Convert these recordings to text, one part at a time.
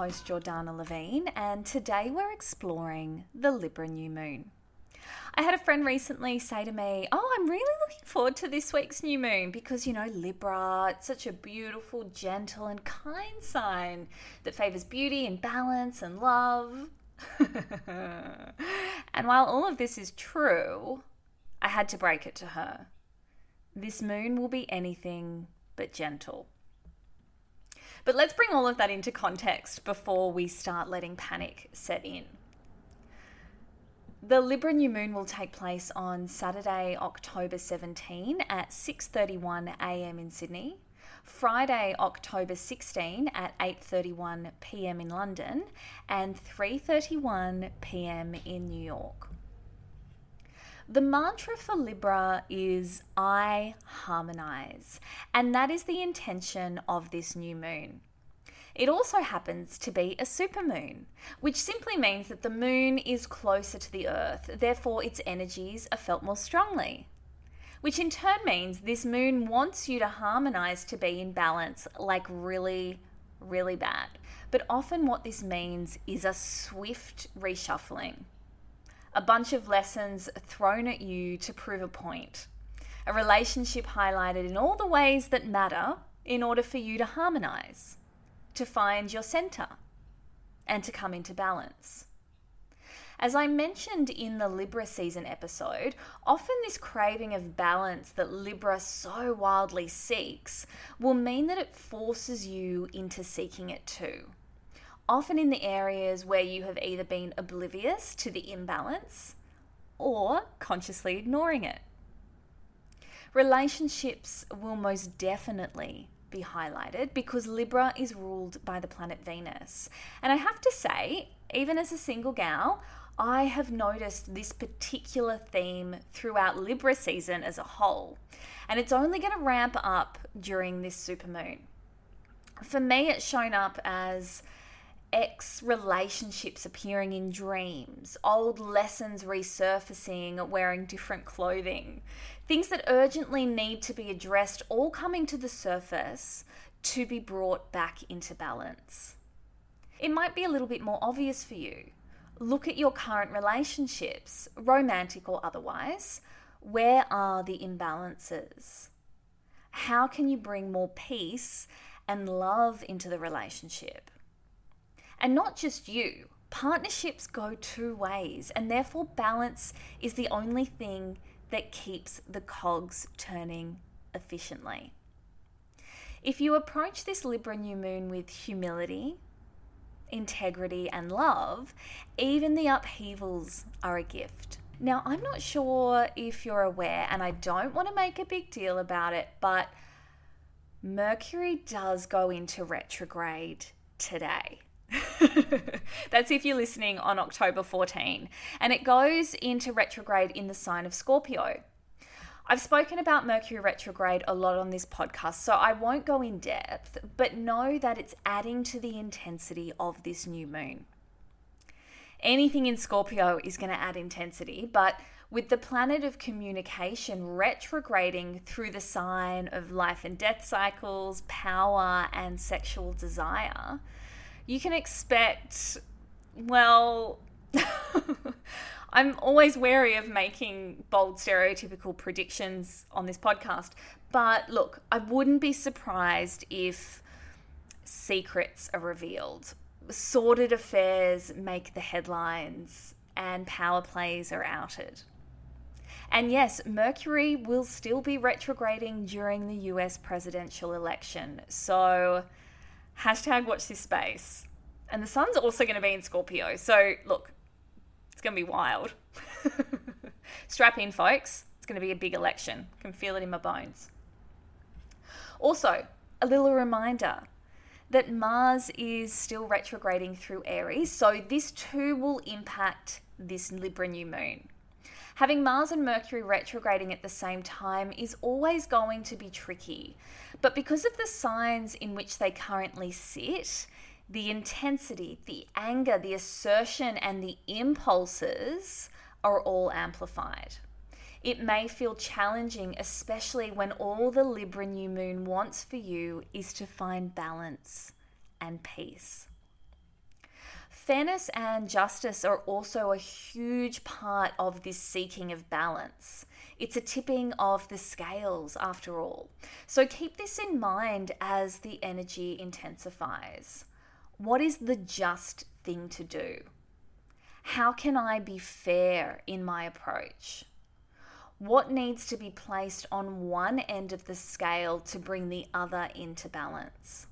Host Jordana Levine and today we're exploring the Libra new moon. I had a friend recently say to me, "Oh, I'm really looking forward to this week's new moon because you know Libra, it's such a beautiful, gentle and kind sign that favors beauty and balance and love." and while all of this is true, I had to break it to her. This moon will be anything but gentle. But let's bring all of that into context before we start letting panic set in. The Libra new moon will take place on Saturday, October 17 at 6:31 a.m. in Sydney, Friday, October 16 at 8:31 p.m. in London, and 3:31 p.m. in New York. The mantra for Libra is I harmonize, and that is the intention of this new moon. It also happens to be a supermoon, which simply means that the moon is closer to the earth, therefore, its energies are felt more strongly. Which in turn means this moon wants you to harmonize to be in balance, like really, really bad. But often, what this means is a swift reshuffling a bunch of lessons thrown at you to prove a point, a relationship highlighted in all the ways that matter in order for you to harmonize, to find your center, and to come into balance. As I mentioned in the Libra season episode, often this craving of balance that Libra so wildly seeks will mean that it forces you into seeking it too often in the areas where you have either been oblivious to the imbalance or consciously ignoring it. Relationships will most definitely be highlighted because Libra is ruled by the planet Venus. And I have to say, even as a single gal, I have noticed this particular theme throughout Libra season as a whole. And it's only going to ramp up during this supermoon. For me, it's shown up as ex relationships appearing in dreams, old lessons resurfacing, wearing different clothing, things that urgently need to be addressed, all coming to the surface to be brought back into balance. It might be a little bit more obvious for you. Look at your current relationships, romantic or otherwise. Where are the imbalances? How can you bring more peace and love into the relationship? And not just you. Partnerships go two ways, and therefore, balance is the only thing that keeps the cogs turning efficiently. If you approach this Libra new moon with humility, integrity, and love, even the upheavals are a gift. Now, I'm not sure if you're aware, and I don't want to make a big deal about it, but Mercury does go into retrograde today. That's if you're listening on October 14. And it goes into retrograde in the sign of Scorpio. I've spoken about Mercury retrograde a lot on this podcast, so I won't go in depth, but know that it's adding to the intensity of this new moon. Anything in Scorpio is going to add intensity, but with the planet of communication retrograding through the sign of life and death cycles, power, and sexual desire, you can expect, well, I'm always wary of making bold, stereotypical predictions on this podcast. But look, I wouldn't be surprised if secrets are revealed, sordid affairs make the headlines, and power plays are outed. And yes, Mercury will still be retrograding during the US presidential election. So, hashtag watch this space. And the sun's also going to be in Scorpio. So, look, it's going to be wild. Strap in, folks. It's going to be a big election. I can feel it in my bones. Also, a little reminder that Mars is still retrograding through Aries, so this too will impact this Libra new moon. Having Mars and Mercury retrograding at the same time is always going to be tricky. But because of the signs in which they currently sit, the intensity, the anger, the assertion, and the impulses are all amplified. It may feel challenging, especially when all the Libra new moon wants for you is to find balance and peace. Fairness and justice are also a huge part of this seeking of balance. It's a tipping of the scales, after all. So keep this in mind as the energy intensifies. What is the just thing to do? How can I be fair in my approach? What needs to be placed on one end of the scale to bring the other into balance?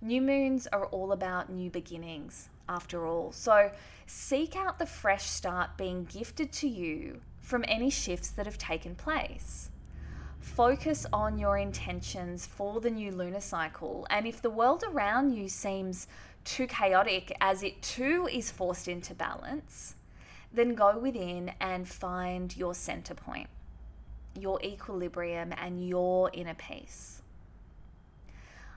New moons are all about new beginnings, after all. So seek out the fresh start being gifted to you from any shifts that have taken place. Focus on your intentions for the new lunar cycle, and if the world around you seems too chaotic as it too is forced into balance, then go within and find your center point, your equilibrium, and your inner peace.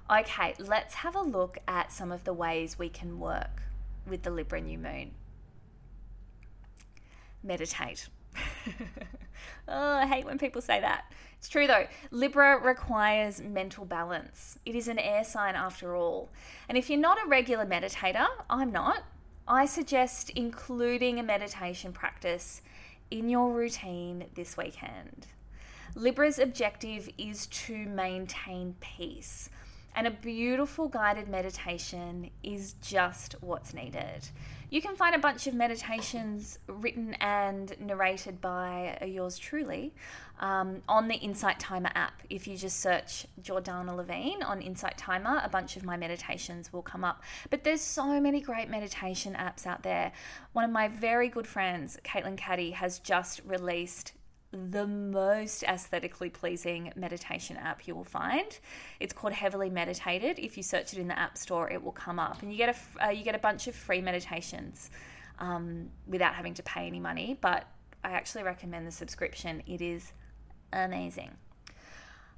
Okay, let's have a look at some of the ways we can work with the Libra new moon. Meditate. oh, I hate when people say that. It's true though. Libra requires mental balance. It is an air sign after all. And if you're not a regular meditator, I'm not, I suggest including a meditation practice in your routine this weekend. Libra's objective is to maintain peace and a beautiful guided meditation is just what's needed. You can find a bunch of meditations written and narrated by yours truly um, on the Insight Timer app. If you just search Jordana Levine on Insight Timer, a bunch of my meditations will come up. But there's so many great meditation apps out there. One of my very good friends, Caitlin Caddy, has just released the most aesthetically pleasing meditation app you will find. It's called Heavily Meditated. If you search it in the App Store, it will come up, and you get a uh, you get a bunch of free meditations um, without having to pay any money. But I actually recommend the subscription. It is amazing.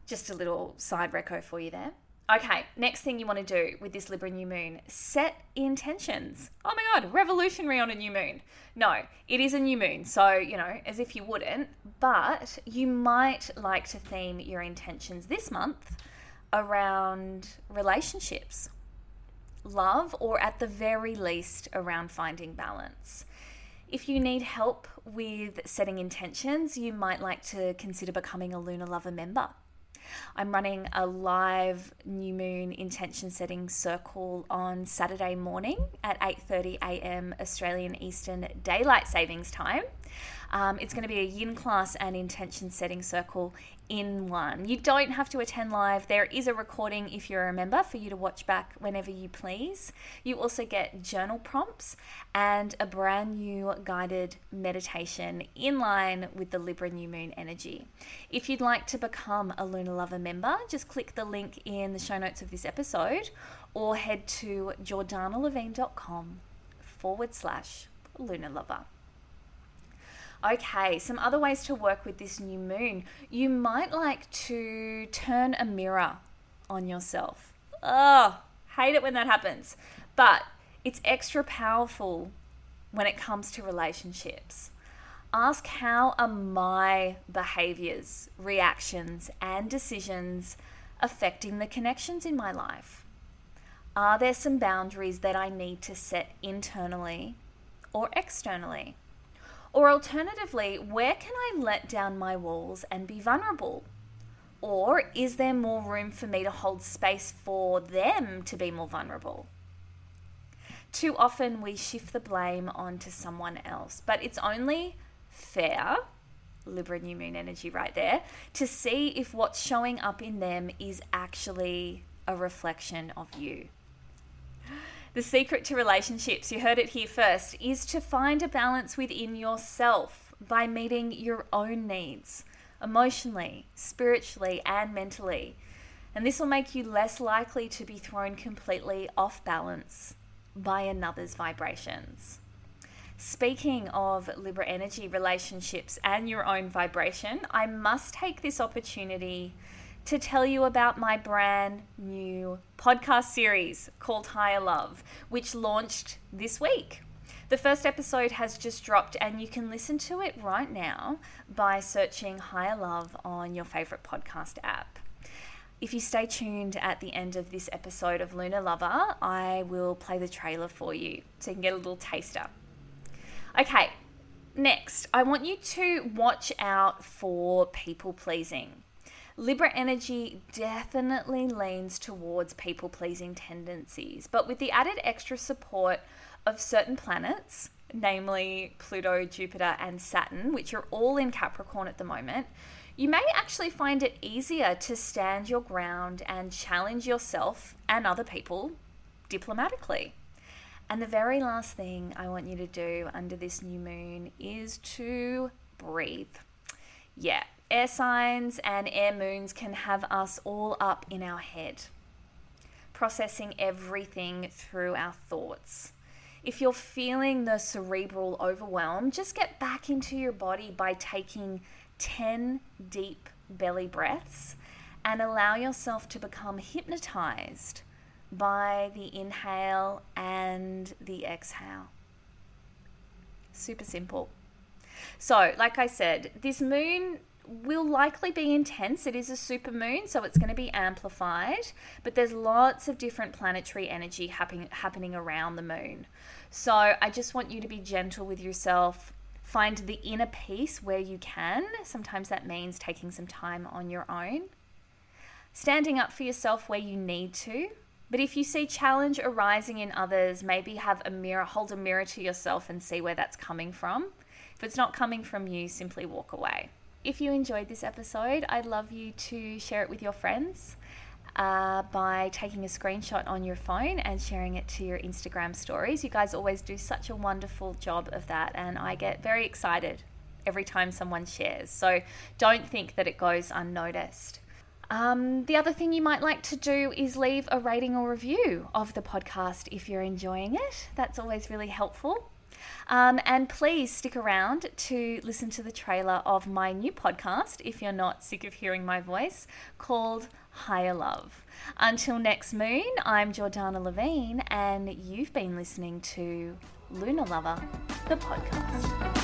Just a little side reco for you there. Okay, next thing you want to do with this Libra new moon, set intentions. Oh my god, revolutionary on a new moon. No, it is a new moon, so, you know, as if you wouldn't, but you might like to theme your intentions this month around relationships, love, or at the very least around finding balance. If you need help with setting intentions, you might like to consider becoming a Lunar Lover member. I'm running a live new moon intention setting circle on Saturday morning at 8:30 a.m. Australian Eastern Daylight Savings Time. Um, it's going to be a yin class and intention setting circle in one. You don't have to attend live. There is a recording if you're a member for you to watch back whenever you please. You also get journal prompts and a brand new guided meditation in line with the Libra new moon energy. If you'd like to become a Lunar Lover member, just click the link in the show notes of this episode or head to jordanalevine.com forward slash lunar lover. Okay, some other ways to work with this new moon. You might like to turn a mirror on yourself. Oh, hate it when that happens. But it's extra powerful when it comes to relationships. Ask how are my behaviors, reactions, and decisions affecting the connections in my life? Are there some boundaries that I need to set internally or externally? Or alternatively, where can I let down my walls and be vulnerable? Or is there more room for me to hold space for them to be more vulnerable? Too often we shift the blame onto someone else, but it's only fair, Libra new moon energy right there, to see if what's showing up in them is actually a reflection of you. The secret to relationships, you heard it here first, is to find a balance within yourself by meeting your own needs emotionally, spiritually, and mentally. And this will make you less likely to be thrown completely off balance by another's vibrations. Speaking of Libra energy relationships and your own vibration, I must take this opportunity to tell you about my brand new podcast series called Higher Love, which launched this week. The first episode has just dropped, and you can listen to it right now by searching Higher Love on your favorite podcast app. If you stay tuned at the end of this episode of Lunar Lover, I will play the trailer for you so you can get a little taster. Okay, next, I want you to watch out for people pleasing. Libra energy definitely leans towards people pleasing tendencies, but with the added extra support of certain planets, namely Pluto, Jupiter, and Saturn, which are all in Capricorn at the moment, you may actually find it easier to stand your ground and challenge yourself and other people diplomatically. And the very last thing I want you to do under this new moon is to breathe. Yeah, Air signs and air moons can have us all up in our head, processing everything through our thoughts. If you're feeling the cerebral overwhelm, just get back into your body by taking 10 deep belly breaths and allow yourself to become hypnotized by the inhale and the exhale. Super simple. So, like I said, this moon will likely be intense. It is a super moon, so it's going to be amplified, but there's lots of different planetary energy happening happening around the moon. So I just want you to be gentle with yourself. Find the inner peace where you can. Sometimes that means taking some time on your own. Standing up for yourself where you need to. But if you see challenge arising in others, maybe have a mirror, hold a mirror to yourself and see where that's coming from. If it's not coming from you, simply walk away. If you enjoyed this episode, I'd love you to share it with your friends uh, by taking a screenshot on your phone and sharing it to your Instagram stories. You guys always do such a wonderful job of that, and I get very excited every time someone shares. So don't think that it goes unnoticed. Um, the other thing you might like to do is leave a rating or review of the podcast if you're enjoying it. That's always really helpful. Um, and please stick around to listen to the trailer of my new podcast, if you're not sick of hearing my voice, called Higher Love. Until next moon, I'm Jordana Levine, and you've been listening to Lunar Lover, the podcast.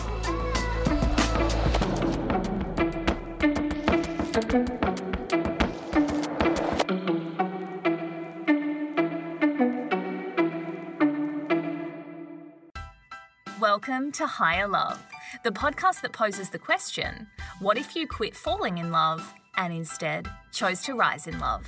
Welcome to Higher Love, the podcast that poses the question what if you quit falling in love and instead chose to rise in love?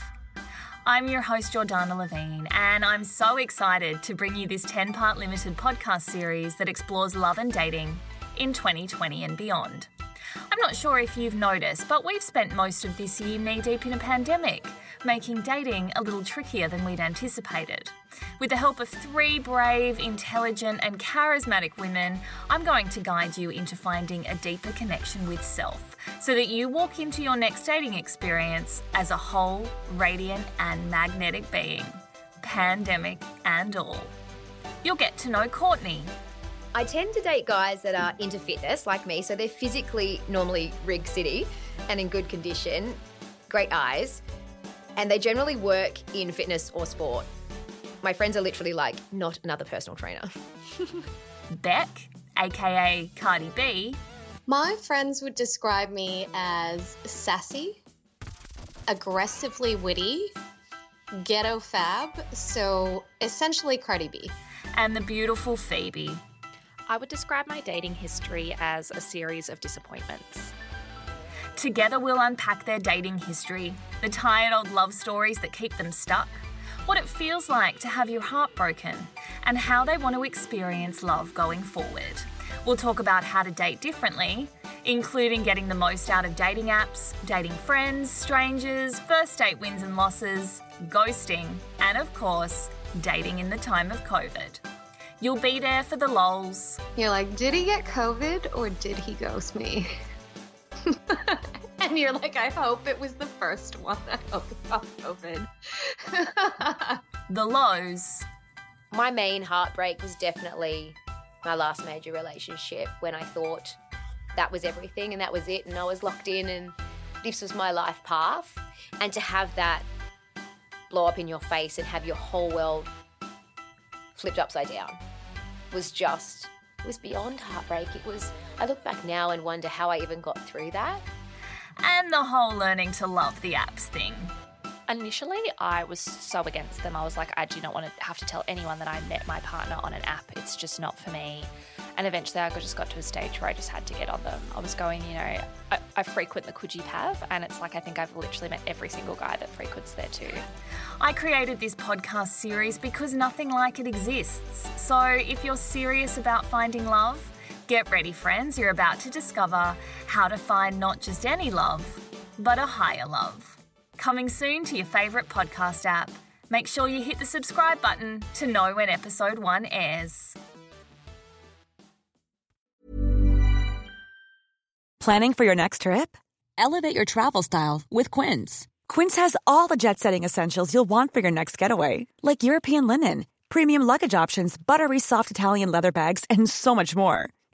I'm your host, Jordana Levine, and I'm so excited to bring you this 10 part limited podcast series that explores love and dating in 2020 and beyond. I'm not sure if you've noticed, but we've spent most of this year knee deep in a pandemic making dating a little trickier than we'd anticipated. With the help of three brave, intelligent, and charismatic women, I'm going to guide you into finding a deeper connection with self so that you walk into your next dating experience as a whole, radiant, and magnetic being, pandemic and all. You'll get to know Courtney. I tend to date guys that are into fitness like me, so they're physically normally rig city and in good condition, great eyes and they generally work in fitness or sport. My friends are literally like, not another personal trainer. Beck, aka Cardi B. My friends would describe me as sassy, aggressively witty, ghetto fab, so essentially Cardi B. And the beautiful Phoebe. I would describe my dating history as a series of disappointments. Together, we'll unpack their dating history, the tired old love stories that keep them stuck, what it feels like to have your heart broken, and how they want to experience love going forward. We'll talk about how to date differently, including getting the most out of dating apps, dating friends, strangers, first date wins and losses, ghosting, and of course, dating in the time of COVID. You'll be there for the lols. You're like, did he get COVID or did he ghost me? and you're like, I hope it was the first one. I hope it got COVID. the lows. My main heartbreak was definitely my last major relationship when I thought that was everything and that was it and I was locked in and this was my life path. And to have that blow up in your face and have your whole world flipped upside down was just it was beyond heartbreak. It was I look back now and wonder how I even got through that. And the whole learning to love the apps thing. Initially, I was so against them. I was like, I do not want to have to tell anyone that I met my partner on an app. It's just not for me. And eventually, I just got to a stage where I just had to get on them. I was going, you know, I, I frequent the Coogee Pav, and it's like I think I've literally met every single guy that frequents there too. I created this podcast series because nothing like it exists. So if you're serious about finding love, get ready, friends. You're about to discover how to find not just any love, but a higher love. Coming soon to your favourite podcast app. Make sure you hit the subscribe button to know when episode one airs. Planning for your next trip? Elevate your travel style with Quince. Quince has all the jet setting essentials you'll want for your next getaway, like European linen, premium luggage options, buttery soft Italian leather bags, and so much more.